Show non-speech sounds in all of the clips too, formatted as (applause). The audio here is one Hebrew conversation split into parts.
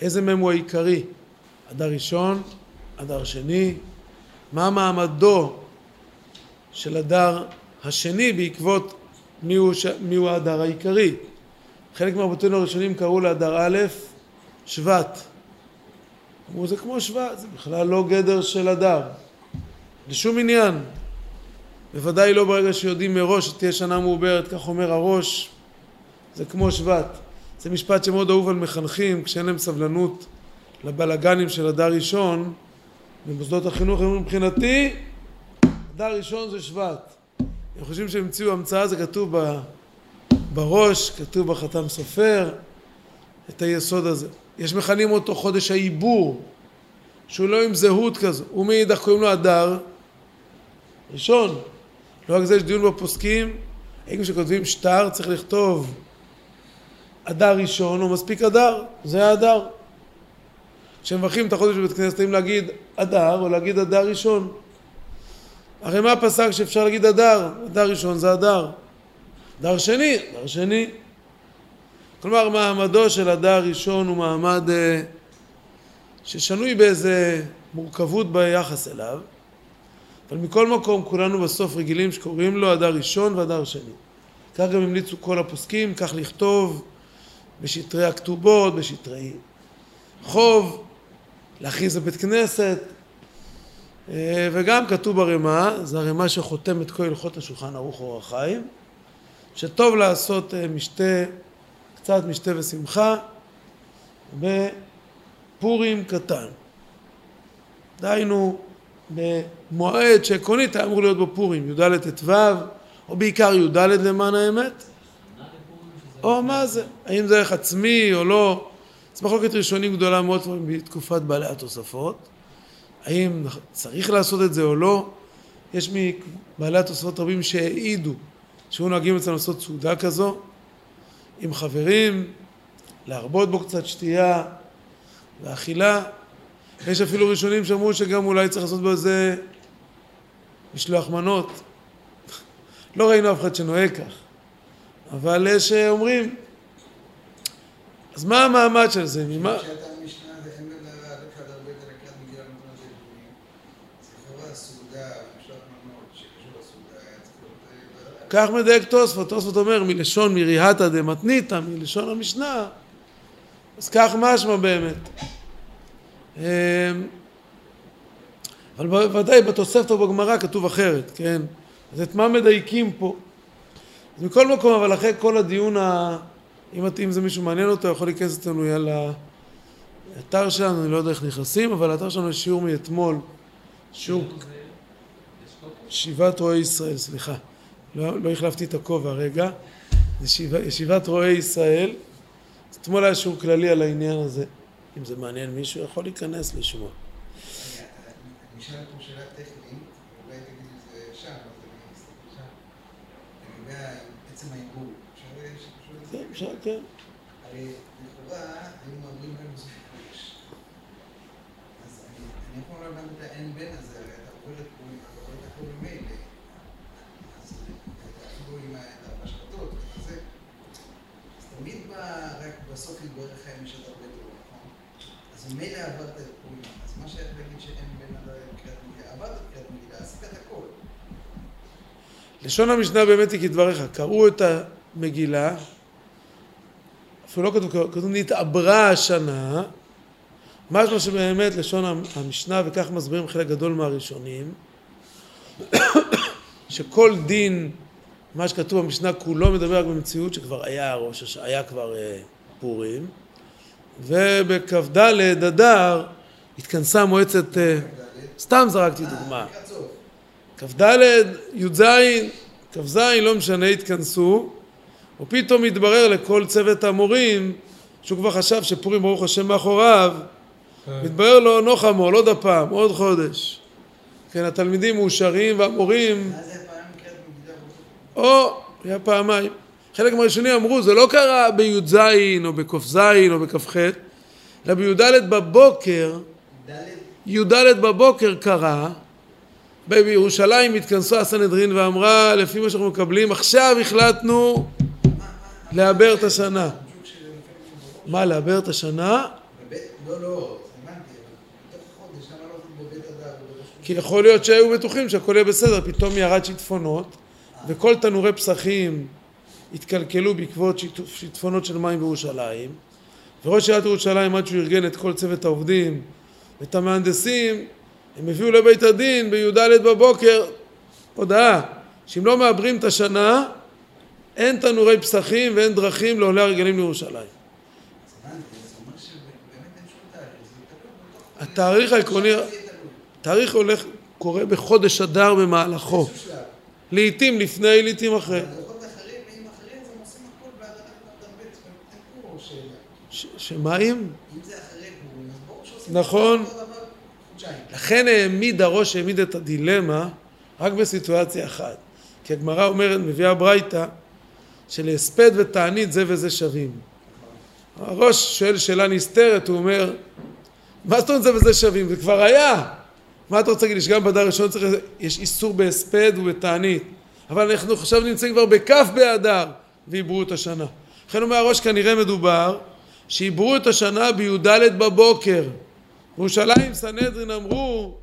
איזה מהם הוא העיקרי? אדר ראשון, אדר שני, מה מעמדו של אדר השני בעקבות מיהו, ש... מיהו האדר העיקרי. חלק מהרבותינו הראשונים קראו לאדר א' שבט. אמרו זה כמו שבט, זה בכלל לא גדר של אדר. לשום עניין. בוודאי לא ברגע שיודעים מראש שתהיה שנה מעוברת, כך אומר הראש, זה כמו שבט. זה משפט שמאוד אהוב על מחנכים, כשאין להם סבלנות לבלגנים של אדר ראשון, במוסדות החינוך הם אומרים מבחינתי, אדר ראשון זה שבט. הם חושבים שהם המציאו המצאה, זה כתוב בראש, כתוב בחתם סופר, את היסוד הזה. יש מכנים אותו חודש העיבור, שהוא לא עם זהות כזו, ומאידך קוראים לו אדר ראשון. לא רק זה, יש דיון בפוסקים, האם כשכותבים שטר צריך לכתוב אדר ראשון או מספיק אדר, זה האדר. כשמברכים את החודש בבית כנסת, האם להגיד אדר או להגיד אדר ראשון? הרי מה פסק שאפשר להגיד אדר? אדר ראשון זה אדר. אדר שני, אדר שני. כלומר, מעמדו של אדר ראשון הוא מעמד אה, ששנוי באיזה מורכבות ביחס אליו, אבל מכל מקום כולנו בסוף רגילים שקוראים לו אדר ראשון ואדר שני. כך גם המליצו כל הפוסקים, כך לכתוב בשטרי הכתובות, בשטרי חוב, להכריז בבית כנסת, אה, וגם כתוב ברמה, זה הרמה שחותם את כל הלכות השולחן ערוך אור החיים, שטוב לעשות אה, משתה, קצת משתה ושמחה בפורים קטן. דהיינו במועד שעקרונית היה אמור להיות בפורים, י"ד ט"ו, או בעיקר י"ד למען האמת, או מה זה, האם זה ערך עצמי או לא, זו מחלוקת ראשונים גדולה מאוד בתקופת בעלי התוספות. האם צריך לעשות את זה או לא. יש מבעלי התוספות רבים שהעידו שהיו נוהגים אצלנו לעשות סעודה כזו עם חברים, להרבות בו קצת שתייה ואכילה. יש אפילו ראשונים שאמרו שגם אולי צריך לעשות בזה משלוח מנות. לא ראינו אף אחד שנוהג כך, אבל יש אומרים, אז מה המעמד של זה? ממה... כך מדייק תוספות, תוספות אומר מלשון מריהתא דמתניתא, מלשון המשנה, אז כך משמע באמת. אמ, אבל ודאי בתוספת או בגמרא כתוב אחרת, כן? אז את מה מדייקים פה? אז מכל מקום, אבל אחרי כל הדיון, ה... אם, אם זה מישהו מעניין אותו, יכול להיכנס אצלנו לאתר שלנו, אני לא יודע איך נכנסים, אבל לאתר שלנו יש שיעור מאתמול, שיעור... שיבת רועי ישראל, סליחה. לא, לא החלפתי את הכובע רגע, ישיבה, ישיבת רועי ישראל, אתמול היה שיעור כללי על העניין הזה, אם זה מעניין מישהו יכול להיכנס לשמוע. אני אשאל אותו שאלה טכנית, אולי תגיד את זה שם, לגבי עצם העיבור, כן, אפשר, כן. הרי לכאורה היו מעבירים בהם בסוף החודש. אז אני יכול לומר את האין בין הזה, הרי אתה עובר את הכל ממילא. תמיד רק בסוף יתברר לך אם יש עוד הרבה טוב, נכון? אז ממילא עברת את פורים, אז מה שייך להגיד שאין בין הדר לקריאת מגילה? עברת את קריאת מגילה, עשית את הכל. לשון המשנה באמת היא כדבריך, קראו את המגילה, אפילו לא כתוב, כתוב נתעברה השנה, משמע שבאמת לשון המשנה, וכך מסבירים חלק גדול מהראשונים, (coughs) שכל דין מה שכתוב במשנה כולו מדבר רק במציאות שכבר היה ראש, היה כבר אה, פורים ובכ"ד אדר התכנסה מועצת, אה, סתם זרקתי דוגמה, כ"ד, י"ז, כ"ז, לא משנה, התכנסו ופתאום התברר לכל צוות המורים שהוא כבר חשב שפורים ברוך השם מאחוריו מתברר לו נוחמו, עוד הפעם, עוד חודש. כן, התלמידים מאושרים והמורים או, היה פעמיים. חלק מהראשונים אמרו, זה לא קרה בי"ז או בק"ז או בכ"ח, אלא בי"ד בבוקר, י"ד בבוקר קרה, בירושלים התכנסו הסנהדרין ואמרה, לפי מה שאנחנו מקבלים, עכשיו החלטנו לעבר את השנה. מה, לעבר את השנה? לא, לא, לא כי יכול להיות שהיו בטוחים שהכל יהיה בסדר, פתאום ירד שיטפונות, וכל תנורי פסחים התקלקלו בעקבות שיטפונות של מים בירושלים, וראש עיריית ירושלים, עד שהוא ארגן את כל צוות העובדים, את המהנדסים, הם הביאו לבית הדין בי"ד בבוקר הודעה שאם לא מעברים את השנה, אין תנורי פסחים ואין דרכים לעולי הרגלים לירושלים. התאריך העקרוני, זה יהיה תלוי. תאריך הולך, קורה בחודש אדר במהלכו. לעתים לפני, לעתים אחרי. שמים? נכון. לכן העמיד הראש, העמיד את הדילמה רק בסיטואציה אחת. כי הגמרא אומרת, מביאה ברייתא, שלהספד ותענית זה וזה שווים. הראש שואל שאלה נסתרת, הוא אומר, מה זאת אומרת זה וזה שווים? זה כבר היה. מה אתה רוצה להגיד לי, שגם בדר ראשון צריך, יש איסור בהספד ובתענית. אבל אנחנו עכשיו נמצאים כבר בכ' באדר, ועיברו את השנה. לכן אומר הראש, כנראה מדובר, שעיברו את השנה בי"ד בבוקר. ירושלים, סנהדרין אמרו,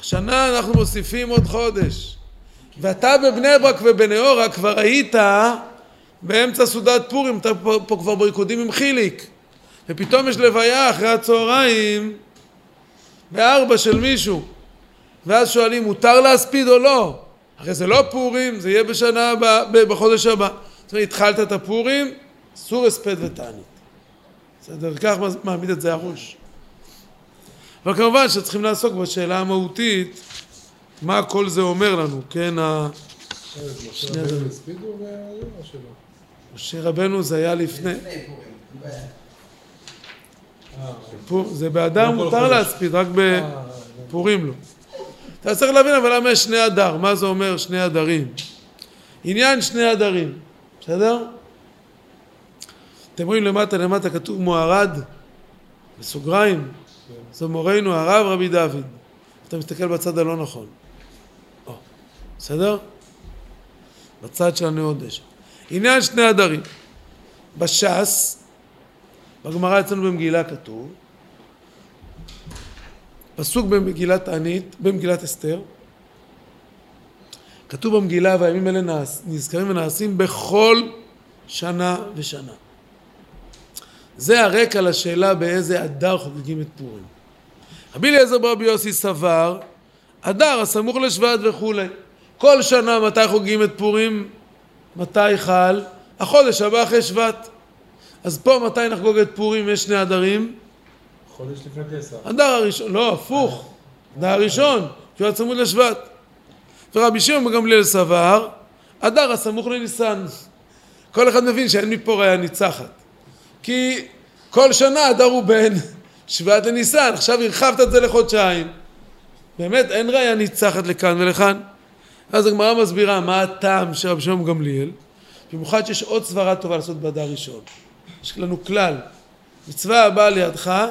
השנה אנחנו מוסיפים עוד חודש. ואתה בבני ברק ובנאורה כבר היית באמצע סעודת פורים, אתה פה, פה כבר בריקודים עם חיליק. ופתאום יש לוויה אחרי הצהריים בארבע של מישהו. ואז שואלים, מותר להספיד או לא? הרי זה לא פורים, זה יהיה בשנה הבאה, בחודש הבא. זאת אומרת, התחלת את הפורים, אסור הספד ותענית. בסדר, כך מעמיד את זה הראש. אבל כמובן שצריכים לעסוק בשאלה המהותית, מה כל זה אומר לנו, כן? ה- משה רבנו הספידו והיום או שלא? משה רבנו זה היה לפני. אה, זה באדר לא מותר. להספיד, רק אה, בפורים לא. אתה צריך להבין אבל למה יש שני אדר, מה זה אומר שני אדרים? עניין שני אדרים, בסדר? אתם רואים למטה למטה כתוב מוערד, בסוגריים, זה מורנו הרב רבי דוד. אתה מסתכל בצד הלא נכון. בסדר? בצד של הנאודש. עניין שני הדרים. בש"ס, בגמרא אצלנו במגילה כתוב, פסוק במגילת תענית, במגילת אסתר, כתוב במגילה והימים האלה נעש, נזכרים ונעשים בכל שנה ושנה. זה הרקע לשאלה באיזה אדר חוגגים את פורים. רבי אליעזר ברבי יוסי סבר, אדר הסמוך לשבט וכולי. כל שנה מתי חוגגים את פורים? מתי חל? החודש הבא אחרי שבט. אז פה מתי נחגוג את פורים? יש שני אדרים. חודש לפני פסח. אדר הראשון, לא, הפוך. אדר הראשון, כי הוא היה צמוד לשבט. ורבי שמעון בן גמליאל סבר, אדר הסמוך לניסן. כל אחד מבין שאין מפה ראיה ניצחת. כי כל שנה אדר הוא בין (laughs) שבט לניסן, עכשיו הרחבת את זה לחודשיים. באמת אין ראיה ניצחת לכאן ולכאן. אז הגמרא מסבירה מה הטעם של רבי שמעון גמליאל, במיוחד שיש עוד סברה טובה לעשות באדר ראשון. יש לנו כלל, מצווה הבאה לידך,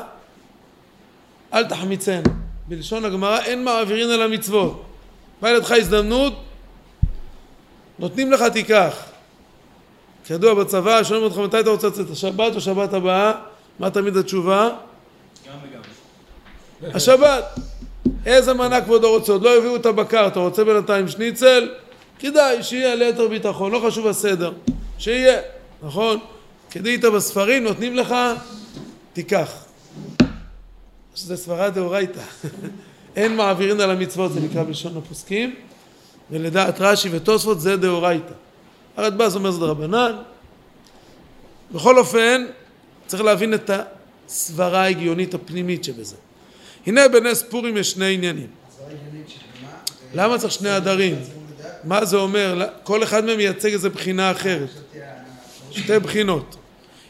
אל תחמיצן. בלשון הגמרא אין מעבירין על המצוות. בא לידך הזדמנות, נותנים לך תיקח. כידוע בצבא, שואלים אותך מתי אתה רוצה לצאת, השבת או שבת הבאה? מה תמיד התשובה? גם וגם. השבת. איזה מנה כבודו רוצה? עוד לא הביאו את הבקר, אתה רוצה בינתיים שניצל? כדאי שיהיה ליתר ביטחון, לא חשוב הסדר. שיהיה, נכון? כדאית בספרים, נותנים לך, תיקח. שזה סברה דאורייתא. (laughs) אין מעבירין על המצוות, זה נקרא בלשון הפוסקים, ולדעת רש"י ותוספות זה דאורייתא. הרדב"ז אומר זה דרבנן. בכל אופן, צריך להבין את הסברה ההגיונית הפנימית שבזה. הנה בנס פורים יש שני עניינים. למה צריך שני לדעת, מה זה אומר? כל אחד מהם מייצג איזה בחינה אחרת. שתי בחינות.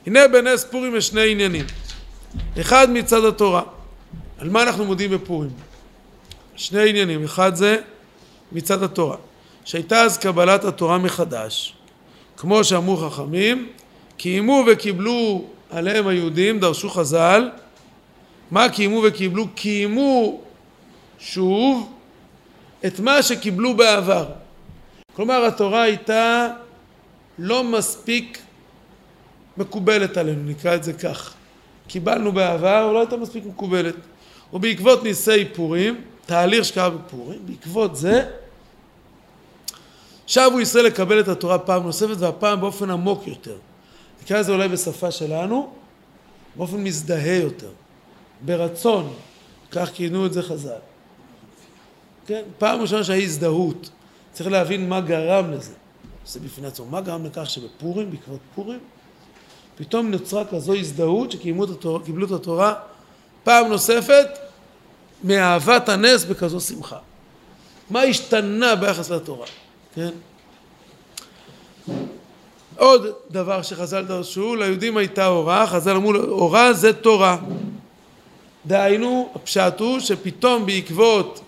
הנה בנס פורים יש שני עניינים. אחד מצד התורה. על מה אנחנו מודים בפורים? שני עניינים. אחד זה מצד התורה. שהייתה אז קבלת התורה מחדש. כמו שאמרו חכמים, קיימו וקיבלו עליהם היהודים, דרשו חז"ל. מה קיימו וקיבלו? קיימו שוב את מה שקיבלו בעבר. כלומר התורה הייתה לא מספיק מקובלת עלינו, נקרא את זה כך. קיבלנו בעבר, לא הייתה מספיק מקובלת. ובעקבות ניסי פורים, תהליך שקרה בפורים, בעקבות זה שבו ישראל לקבל את התורה פעם נוספת והפעם באופן עמוק יותר. נקרא לזה אולי בשפה שלנו, באופן מזדהה יותר, ברצון, כך כינו את זה חז"ל. כן? פעם ראשונה שהיה הזדהות, צריך להבין מה גרם לזה. זה בפני עצמו. מה גרם לכך שבפורים, בעקבות פורים, פתאום נוצרה כזו הזדהות שקיבלו את התורה, פעם נוספת מאהבת הנס בכזו שמחה. מה השתנה ביחס לתורה, כן? עוד דבר שחז"ל דרשו, ליהודים הייתה הוראה, חז"ל אמרו הוראה זה תורה. דהיינו, הפשט הוא שפתאום בעקבות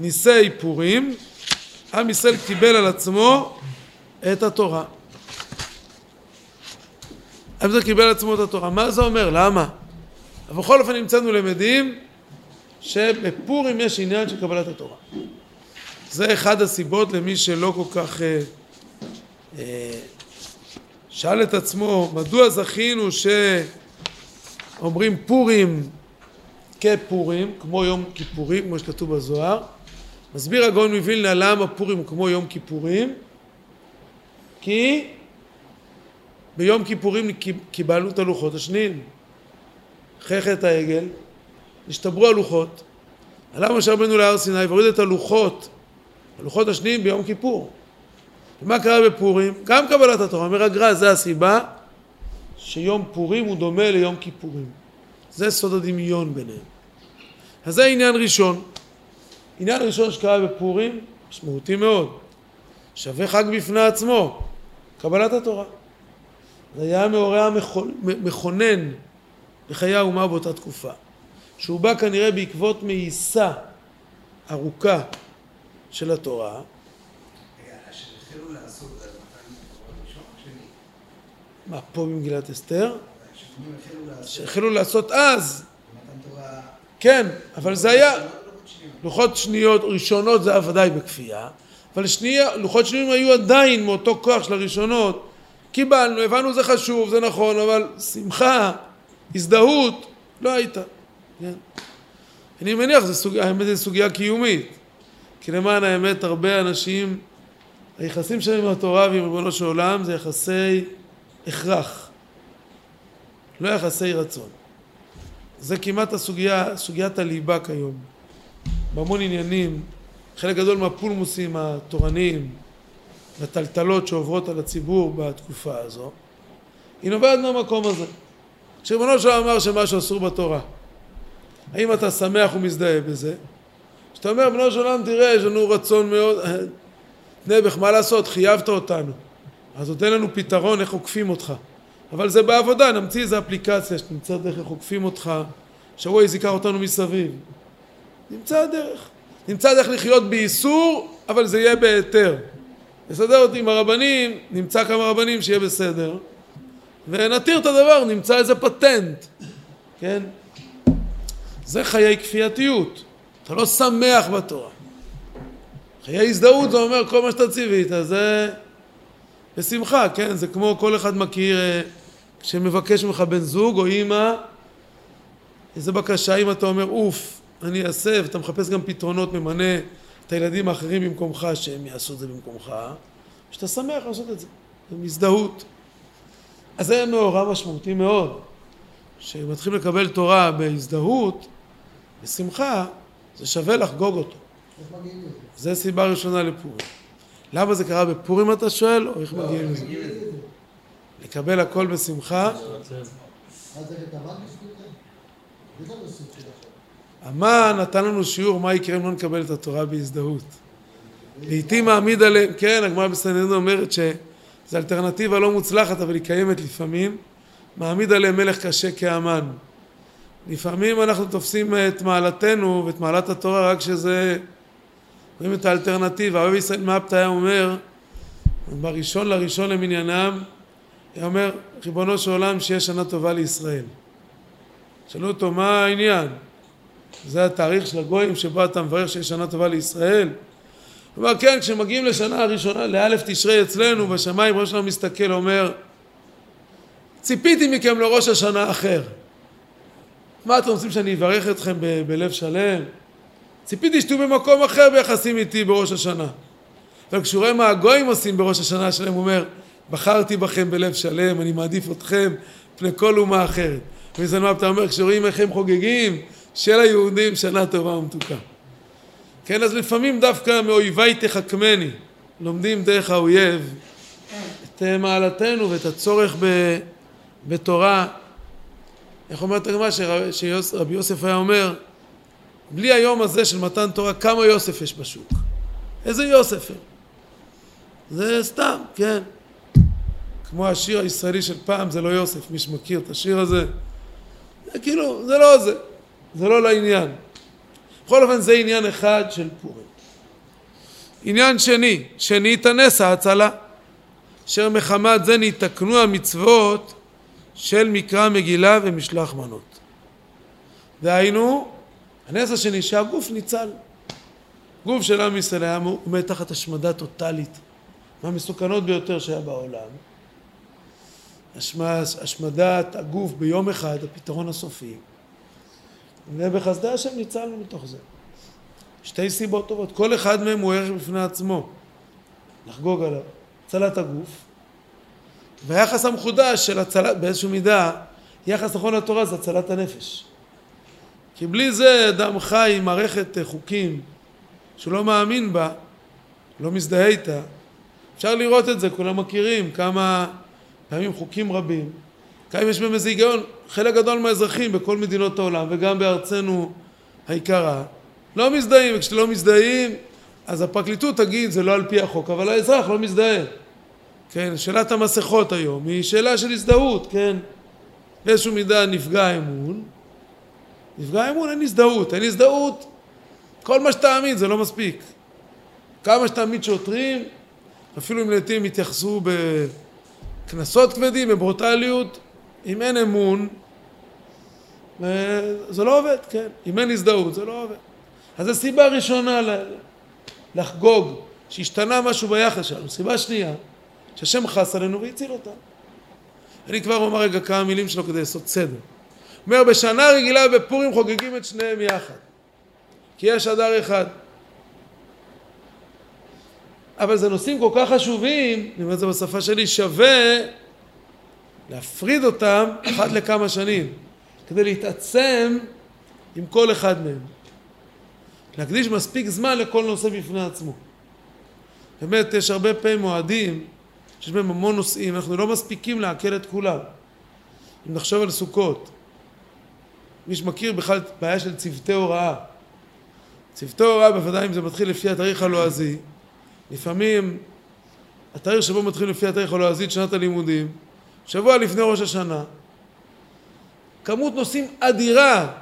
ניסי פורים, עם ישראל קיבל על עצמו את התורה. עם ישראל קיבל על עצמו את התורה. מה זה אומר? למה? אבל בכל אופן נמצאנו למדים שבפורים יש עניין של קבלת התורה. זה אחד הסיבות למי שלא כל כך אה, אה, שאל את עצמו מדוע זכינו שאומרים פורים כפורים, כמו יום כיפורים, כמו שכתוב בזוהר. מסביר הגאון מווילנה למה פורים הוא כמו יום כיפורים, כי ביום כיפורים קיבלנו את הלוחות השניים. חטא העגל, נשתברו הלוחות. עלה משה רבנו להר סיני והוריד את הלוחות, הלוחות השניים ביום כיפור. ומה קרה בפורים? גם קבלת התורה. אומר הגר"א, זה הסיבה שיום פורים הוא דומה ליום כיפורים. זה סוד הדמיון ביניהם. אז זה עניין ראשון. עניין ראשון שקרה בפורים, משמעותי מאוד. שווה חג בפני עצמו, קבלת התורה. זה היה מאורע מכונן בחיי האומה באותה תקופה. שהוא בא כנראה בעקבות מאיסה ארוכה של התורה. מה, פה במגילת אסתר? שהחלו לעשות אז. כן, אבל זה היה... לוחות שניות ראשונות זה היה ודאי בכפייה, אבל שנייה, לוחות שניות היו עדיין מאותו כוח של הראשונות. קיבלנו, הבנו זה חשוב, זה נכון, אבל שמחה, הזדהות, לא הייתה. כן. אני מניח, זה סוג... האמת זו סוגיה קיומית. כי למען האמת, הרבה אנשים, היחסים שלהם עם התורה ועם ריבונו של עולם זה יחסי הכרח, לא יחסי רצון. זה כמעט הסוגיה, סוגיית הליבה כיום. בהמון עניינים, חלק גדול מהפולמוסים התורניים והטלטלות שעוברות על הציבור בתקופה הזו, היא נובעת מהמקום הזה. שריבונו של אמר שמשהו אסור בתורה. האם אתה שמח ומזדהה בזה? כשאתה אומר, בנו של עולם, תראה, יש לנו רצון מאוד... (laughs) נעבך, מה לעשות? חייבת אותנו. אז עוד אין לנו פתרון איך עוקפים אותך. אבל זה בעבודה, נמציא איזה אפליקציה שתמצא דרך איך עוקפים אותך, שהווי יזיקח אותנו מסביב. נמצא דרך. נמצא דרך לחיות באיסור, אבל זה יהיה בהיתר. נסדר אותי עם הרבנים, נמצא כמה רבנים שיהיה בסדר, ונתיר את הדבר, נמצא איזה פטנט, כן? זה חיי כפייתיות. אתה לא שמח בתורה. חיי הזדהות זה אומר כל מה שאתה ציווית, זה בשמחה, כן? זה כמו כל אחד מכיר אה, כשמבקש ממך בן זוג או אימא, איזה בקשה, אם אתה אומר אוף, אני אעשה, ואתה מחפש גם פתרונות, ממנה את הילדים האחרים במקומך שהם יעשו את זה במקומך, שאתה שמח לעשות את זה, עם הזדהות. אז זה מאורע משמעותי מאוד. כשמתחילים לקבל תורה בהזדהות, בשמחה, זה שווה לחגוג אותו. זה סיבה ראשונה לפורים. למה זה קרה בפורים אתה שואל, או איך מגיעים לזה? לקבל הכל בשמחה. המן נתן לנו שיעור מה יקרה אם לא נקבל את התורה בהזדהות. לעיתים מעמיד עליהם, כן, הגמרא בסנדרין אומרת שזו אלטרנטיבה לא מוצלחת אבל היא קיימת לפעמים, מעמיד עליהם מלך קשה כהמן. לפעמים אנחנו תופסים את מעלתנו ואת מעלת התורה רק כשזה רואים את האלטרנטיבה. אוהב ישראל מפת היה אומר, בראשון לראשון למניינם, היה אומר, ריבונו של עולם, שיהיה שנה טובה לישראל. שאלו אותו, מה העניין? זה התאריך של הגויים שבו אתה מברך שיש שנה טובה לישראל? הוא אומר, כן, כשמגיעים לשנה הראשונה, לאלף תשרי אצלנו, בשמיים ראש שלנו מסתכל, אומר, ציפיתי מכם לראש השנה אחר. מה אתם רוצים שאני אברך אתכם ב- בלב שלם? ציפיתי שתהיו במקום אחר ביחסים איתי בראש השנה. אבל כשהוא רואה מה הגויים עושים בראש השנה שלהם, הוא אומר, בחרתי בכם בלב שלם, אני מעדיף אתכם פני כל אומה אחרת. מה אתה אומר, כשרואים איך הם חוגגים, של היהודים שנה טובה ומתוקה. כן, אז לפעמים דווקא מאויביי תחכמני, לומדים דרך האויב את אה, מעלתנו ואת הצורך ב, בתורה. איך אומרת הגמרא שרב- שרבי יוסף היה אומר, בלי היום הזה של מתן תורה, כמה יוסף יש בשוק? איזה יוסף הם? זה סתם, כן. כמו השיר הישראלי של פעם, זה לא יוסף, מי שמכיר את השיר הזה. זה כאילו, זה לא זה, זה לא לעניין. בכל אופן זה עניין אחד של פורים. עניין שני, שנית הנס ההצלה, אשר מחמת זה ניתקנו המצוות של מקרא מגילה ומשלח מנות. דהיינו, הנס השני שהגוף ניצל. גוף של עם ישראל היה עומד תחת השמדה טוטאלית, מהמסוכנות ביותר שהיה בעולם. השמד, השמדת הגוף ביום אחד, הפתרון הסופי. ובחסדי השם ניצלנו מתוך זה. שתי סיבות טובות, כל אחד מהם הוא ערך בפני עצמו. לחגוג עליו. הצלת הגוף, והיחס המחודש של הצלת, באיזושהי מידה, יחס נכון לתורה זה הצלת הנפש. כי בלי זה אדם חי עם מערכת חוקים שהוא לא מאמין בה, לא מזדהה איתה. אפשר לראות את זה, כולם מכירים כמה פעמים חוקים רבים, כמה יש בהם איזה היגיון, חלק גדול מהאזרחים בכל מדינות העולם וגם בארצנו היקרה לא מזדהים, וכשאתם לא מזדהים אז הפרקליטות תגיד זה לא על פי החוק, אבל האזרח לא מזדהה. כן, שאלת המסכות היום היא שאלה של הזדהות, כן? באיזשהו מידה נפגע האמון, נפגע האמון אין הזדהות, אין הזדהות, כל מה שתעמיד זה לא מספיק. כמה שתעמיד שוטרים, אפילו אם לעתים יתייחסו בקנסות כבדים, בברוטליות, אם אין אמון, זה לא עובד, כן? אם אין הזדהות זה לא עובד. אז זו סיבה ראשונה לחגוג שהשתנה משהו ביחס שלנו. סיבה שנייה, שהשם חס עלינו והציל אותנו. אני כבר אומר רגע כמה מילים שלו כדי לעשות סדר. אומר, בשנה רגילה בפורים חוגגים את שניהם יחד. כי יש אדר אחד. אבל זה נושאים כל כך חשובים, אני אומר את זה בשפה שלי, שווה להפריד אותם אחת לכמה שנים, כדי להתעצם עם כל אחד מהם. להקדיש מספיק זמן לכל נושא בפני עצמו. באמת, יש הרבה פעמים מועדים שיש בהם המון נושאים, אנחנו לא מספיקים לעכל את כולם. אם נחשוב על סוכות, מי שמכיר בכלל בעיה של צוותי הוראה. צוותי הוראה, בוודאי אם זה מתחיל לפי התאריך הלועזי, לפעמים התאריך שבו מתחיל לפי התאריך הלועזי את שנת הלימודים, שבוע לפני ראש השנה, כמות נושאים אדירה,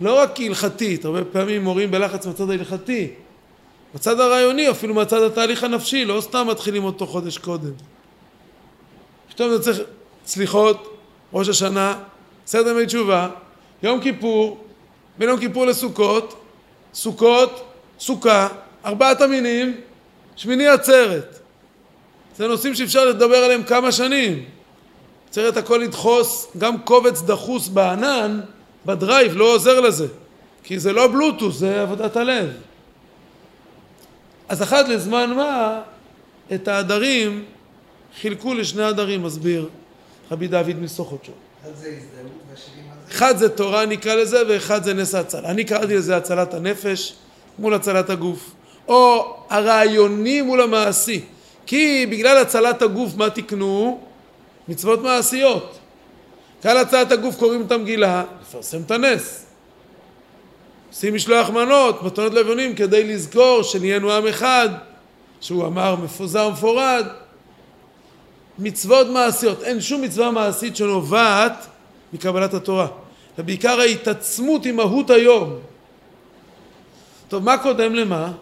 לא רק הלכתית, הרבה פעמים מורים בלחץ מהצד ההלכתי, בצד הרעיוני, אפילו מהצד התהליך הנפשי, לא סתם מתחילים אותו חודש קודם. פתאום זה צריך סליחות, ראש השנה, סדר ימי תשובה, יום כיפור, בין יום כיפור לסוכות, סוכות, סוכה, ארבעת המינים, שמיני עצרת. זה נושאים שאפשר לדבר עליהם כמה שנים. צריך את הכל לדחוס, גם קובץ דחוס בענן, בדרייב, לא עוזר לזה. כי זה לא בלוטוס, זה עבודת הלב. אז אחת לזמן מה, את העדרים חילקו לשני עדרים, מסביר רבי דוד מסוכותשו. אחד זה תורה נקרא לזה, ואחד זה נס ההצלה. אני קראתי לזה הצלת הנפש מול הצלת הגוף. או הרעיוני מול המעשי. כי בגלל הצלת הגוף, מה תקנו? מצוות מעשיות. כאן הצלת הגוף קוראים את המגילה, לפרסם את הנס. עושים משלוח מנות, מתנות לבנים, כדי לזכור שנהיינו עם אחד, שהוא אמר מפוזר ומפורד. מצוות מעשיות, אין שום מצווה מעשית שנובעת מקבלת התורה. ובעיקר ההתעצמות עם מהות היום. טוב, מה קודם למה?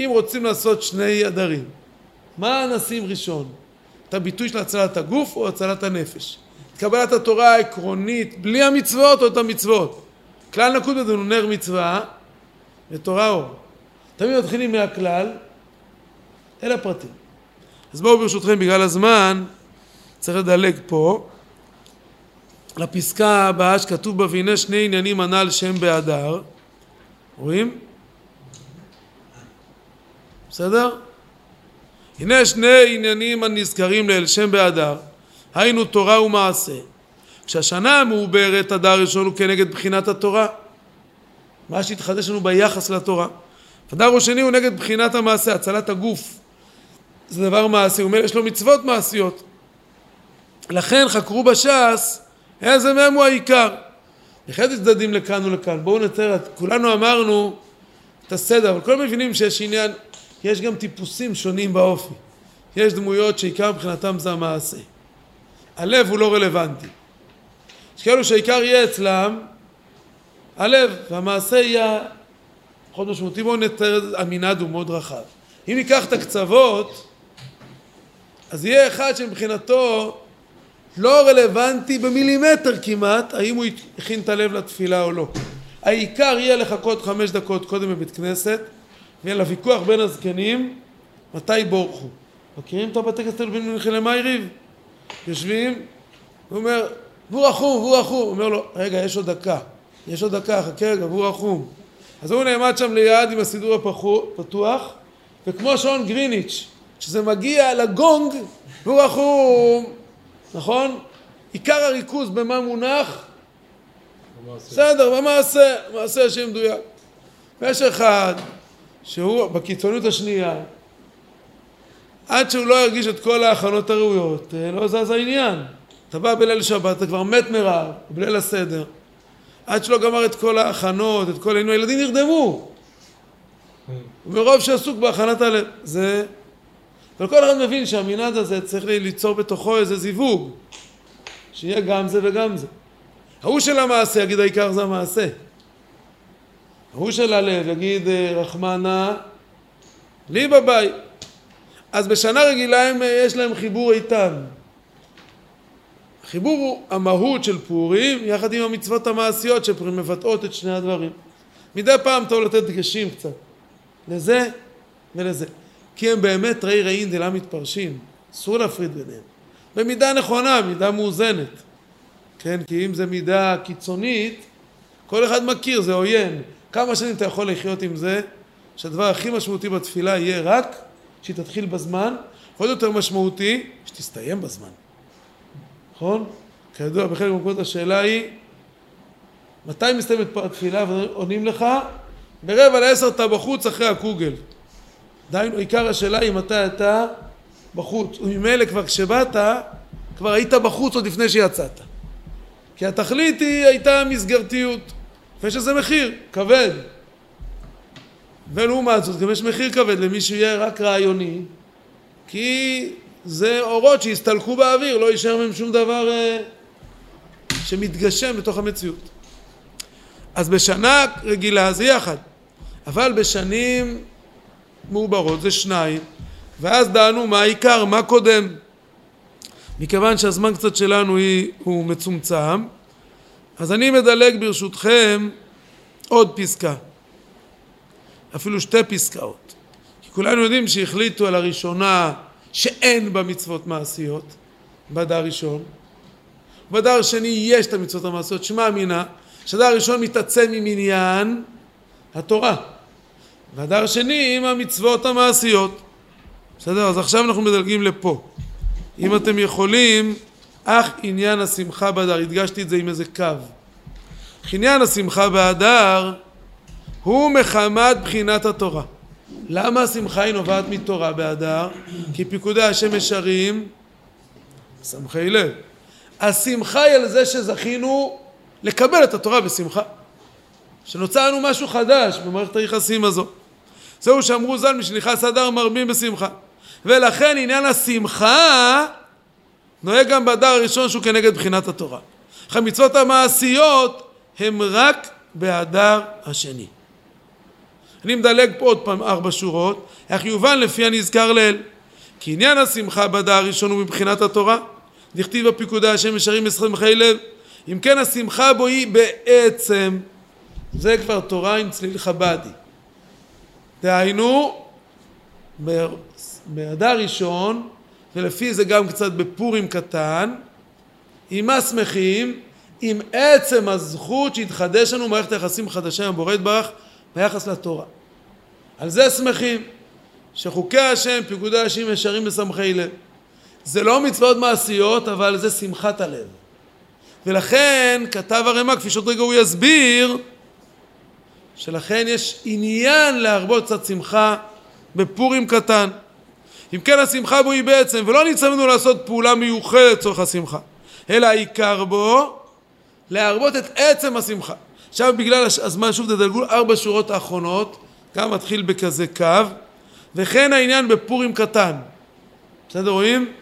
אם רוצים לעשות שני עדרים, מה נשים ראשון? את הביטוי של הצלת הגוף או הצלת הנפש? את קבלת התורה העקרונית, בלי המצוות או את המצוות? כלל נקוד הוא נר מצווה ותורה אור. תמיד מתחילים מהכלל אל הפרטים. אז בואו ברשותכם בגלל הזמן צריך לדלג פה. לפסקה הבאה שכתוב בה והנה שני עניינים הנ"ל שם באדר רואים? בסדר? הנה שני עניינים הנזכרים לאל שם באדר היינו תורה ומעשה. כשהשנה המעוברת אדר ראשון הוא כנגד בחינת התורה. מה שהתחדש לנו ביחס לתורה. אדר השני הוא נגד בחינת המעשה הצלת הגוף זה דבר מעשי הוא אומר יש לו מצוות מעשיות. לכן חקרו בש"ס איזה מהם הוא העיקר. נחלק צדדים לכאן ולכאן. בואו נתאר כולנו אמרנו את הסדר אבל כולם מבינים שיש עניין יש גם טיפוסים שונים באופי. יש דמויות שעיקר מבחינתם זה המעשה. הלב הוא לא רלוונטי. יש כאלו שהעיקר יהיה אצלם הלב והמעשה יהיה פחות משמעותי. בואו נתאר המנעד הוא מאוד רחב. אם ניקח את הקצוות אז יהיה אחד שמבחינתו לא רלוונטי במילימטר כמעט האם הוא הכין את הלב לתפילה או לא. העיקר יהיה לחכות חמש דקות קודם בבית כנסת ויהיה לה ויכוח בין הזקנים מתי בורכו מכירים את הבתי כנסת בין מלכי למאי ריב? יושבים הוא אומר והוא והוא רחום. הוא אומר לו רגע יש עוד דקה יש עוד דקה חכה רגע והוא רחום. אז הוא נעמד שם ליד עם הסידור הפתוח וכמו שעון גריניץ' כשזה מגיע לגונג והוא רחום. נכון? עיקר הריכוז במה מונח? בסדר, במעשה, מעשה מדויק. ויש אחד שהוא בקיצוניות השנייה עד שהוא לא ירגיש את כל ההכנות הראויות לא זז העניין. אתה בא בליל שבת אתה כבר מת מרעב בליל הסדר. עד שלא גמר את כל ההכנות את כל העניינים הילדים נרדמו. ומרוב שעסוק בהכנת הלב. זה אבל כל אחד מבין שהמנעד הזה צריך ליצור בתוכו איזה זיווג שיהיה גם זה וגם זה. ההוא של המעשה יגיד העיקר זה המעשה. ההוא של הלב יגיד רחמנה לי בבית אז בשנה רגילה הם, יש להם חיבור איתן. החיבור הוא המהות של פורים יחד עם המצוות המעשיות שמבטאות את שני הדברים. מדי פעם טוב לתת דגשים קצת. לזה ולזה כי הם באמת ראי ראין דלה מתפרשים, אסור להפריד ביניהם. במידה נכונה, מידה מאוזנת. כן, כי אם זה מידה קיצונית, כל אחד מכיר, זה עוין. כמה שנים אתה יכול לחיות עם זה, שהדבר הכי משמעותי בתפילה יהיה רק שהיא תתחיל בזמן, עוד יותר משמעותי, שתסתיים בזמן. נכון? כידוע, בחלק מהמקומות השאלה היא, מתי מסתיימת התפילה ועונים לך? ברבע לעשר אתה בחוץ אחרי הקוגל. דהיינו עיקר השאלה היא מתי אתה בחוץ. וממילא כבר כשבאת כבר היית בחוץ עוד לפני שיצאת. כי התכלית היא הייתה מסגרתיות. ויש לזה מחיר כבד. ולעומת זאת גם יש מחיר כבד למי שיהיה רק רעיוני כי זה אורות שיסתלקו באוויר לא יישאר מהם שום דבר אה, שמתגשם בתוך המציאות. אז בשנה רגילה זה יחד. אבל בשנים מעוברות זה שניים. ואז דענו מה העיקר, מה קודם? מכיוון שהזמן קצת שלנו היא, הוא מצומצם אז אני מדלג ברשותכם עוד פסקה. אפילו שתי פסקאות. כי כולנו יודעים שהחליטו על הראשונה שאין בה מצוות מעשיות בדר ראשון. בדר שני יש את המצוות המעשיות שמע אמינא שהדר ראשון מתעצם ממניין התורה והדר שני עם המצוות המעשיות. בסדר? אז עכשיו אנחנו מדלגים לפה. אם אתם יכולים, אך עניין השמחה באדר, הדגשתי את זה עם איזה קו. עניין השמחה באדר הוא מחמת בחינת התורה. למה השמחה היא נובעת מתורה באדר? כי פיקודי השם ישרים שמחי לב. השמחה היא על זה שזכינו לקבל את התורה בשמחה. שנוצר לנו משהו חדש במערכת היחסים הזו. זהו שאמרו ז"ל משנכנס אדר מרבים בשמחה. ולכן עניין השמחה נוהג גם באדר הראשון שהוא כנגד בחינת התורה. אך המצוות המעשיות הם רק באדר השני. אני מדלג פה עוד פעם ארבע שורות, אך יובן לפי הנזכר לעיל. כי עניין השמחה באדר הראשון הוא מבחינת התורה. דכתיב בפיקודי השם ישרים חיי לב. אם כן השמחה בו היא בעצם, זה כבר תורה עם צליל חב"די. דהיינו, באדר ראשון ולפי זה גם קצת בפורים קטן, עם מה שמחים? עם עצם הזכות שהתחדש לנו מערכת היחסים חדשה עם הבורא יתברך ביחס לתורה. על זה שמחים, שחוקי השם, פיקודי השם ישרים בסמכי לב. זה לא מצוות מעשיות, אבל זה שמחת הלב. ולכן כתב הרמ"א, כפי שעוד רגע הוא יסביר, שלכן יש עניין להרבות קצת שמחה בפורים קטן. אם כן השמחה בו היא בעצם, ולא נצטווינו לעשות פעולה מיוחדת לצורך השמחה, אלא העיקר בו להרבות את עצם השמחה. עכשיו בגלל הזמן שוב תדלגו ארבע שורות האחרונות, גם מתחיל בכזה קו, וכן העניין בפורים קטן. בסדר רואים?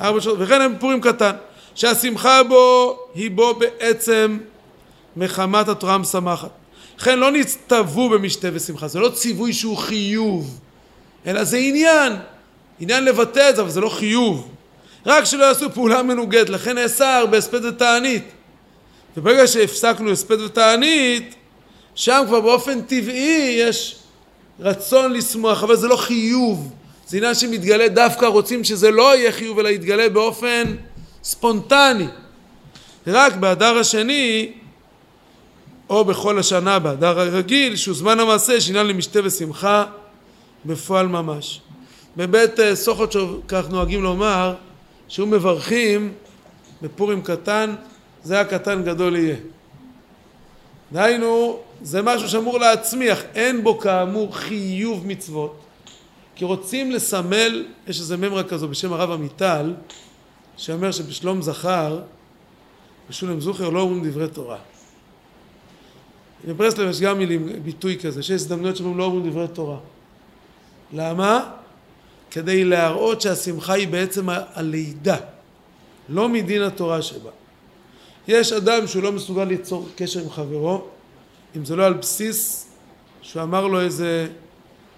ארבע שורות, וכן בפורים קטן, שהשמחה בו היא בו בעצם מחמת התורה המשמחת. לכן לא נצטוו במשתה ושמחה, זה לא ציווי שהוא חיוב, אלא זה עניין, עניין לבטא את זה, אבל זה לא חיוב. רק שלא יעשו פעולה מנוגדת, לכן נאסר בהספד ותענית. וברגע שהפסקנו הספד ותענית, שם כבר באופן טבעי יש רצון לשמוח, אבל זה לא חיוב. זה עניין שמתגלה, דווקא רוצים שזה לא יהיה חיוב, אלא יתגלה באופן ספונטני. רק באדר השני, או בכל השנה באדר הרגיל, שהוא זמן המעשה, יש עניין למשתה ושמחה בפועל ממש. בבית אה, סוכות, כך נוהגים לומר, שהוא מברכים בפורים קטן, זה הקטן גדול יהיה. דהיינו, זה משהו שאמור להצמיח, אין בו כאמור חיוב מצוות, כי רוצים לסמל, יש איזה ממרה כזו בשם הרב עמיטל, שאומר שבשלום זכר, בשולם זוכר לא אומרים דברי תורה. בברסלב יש גם מילים, ביטוי כזה, שיש הזדמנויות שבהם לא אומרים דברי תורה. למה? כדי להראות שהשמחה היא בעצם הלידה, לא מדין התורה שבה. יש אדם שהוא לא מסוגל ליצור קשר עם חברו, אם זה לא על בסיס שהוא אמר לו איזה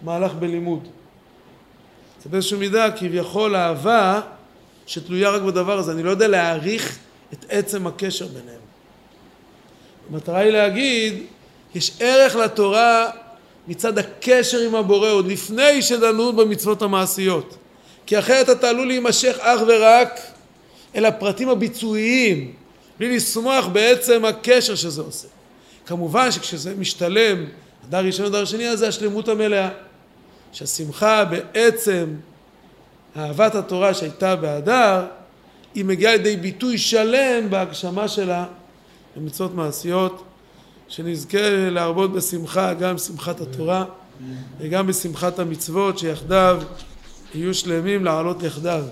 מהלך בלימוד. זה באיזושהי מידה כביכול אהבה שתלויה רק בדבר הזה. אני לא יודע להעריך את עצם הקשר ביניהם. המטרה היא להגיד, יש ערך לתורה מצד הקשר עם הבורא עוד לפני שדנו במצוות המעשיות. כי אחרת אתה עלול להימשך אך ורק אל הפרטים הביצועיים, בלי לשמוח בעצם הקשר שזה עושה. כמובן שכשזה משתלם, הדר ראשון ודר שני, אז זה השלמות המלאה. שהשמחה בעצם אהבת התורה שהייתה בהדר, היא מגיעה לידי ביטוי שלם בהגשמה שלה במצוות מעשיות, שנזכה להרבות בשמחה, גם בשמחת התורה וגם בשמחת המצוות, שיחדיו יהיו שלמים לעלות יחדיו.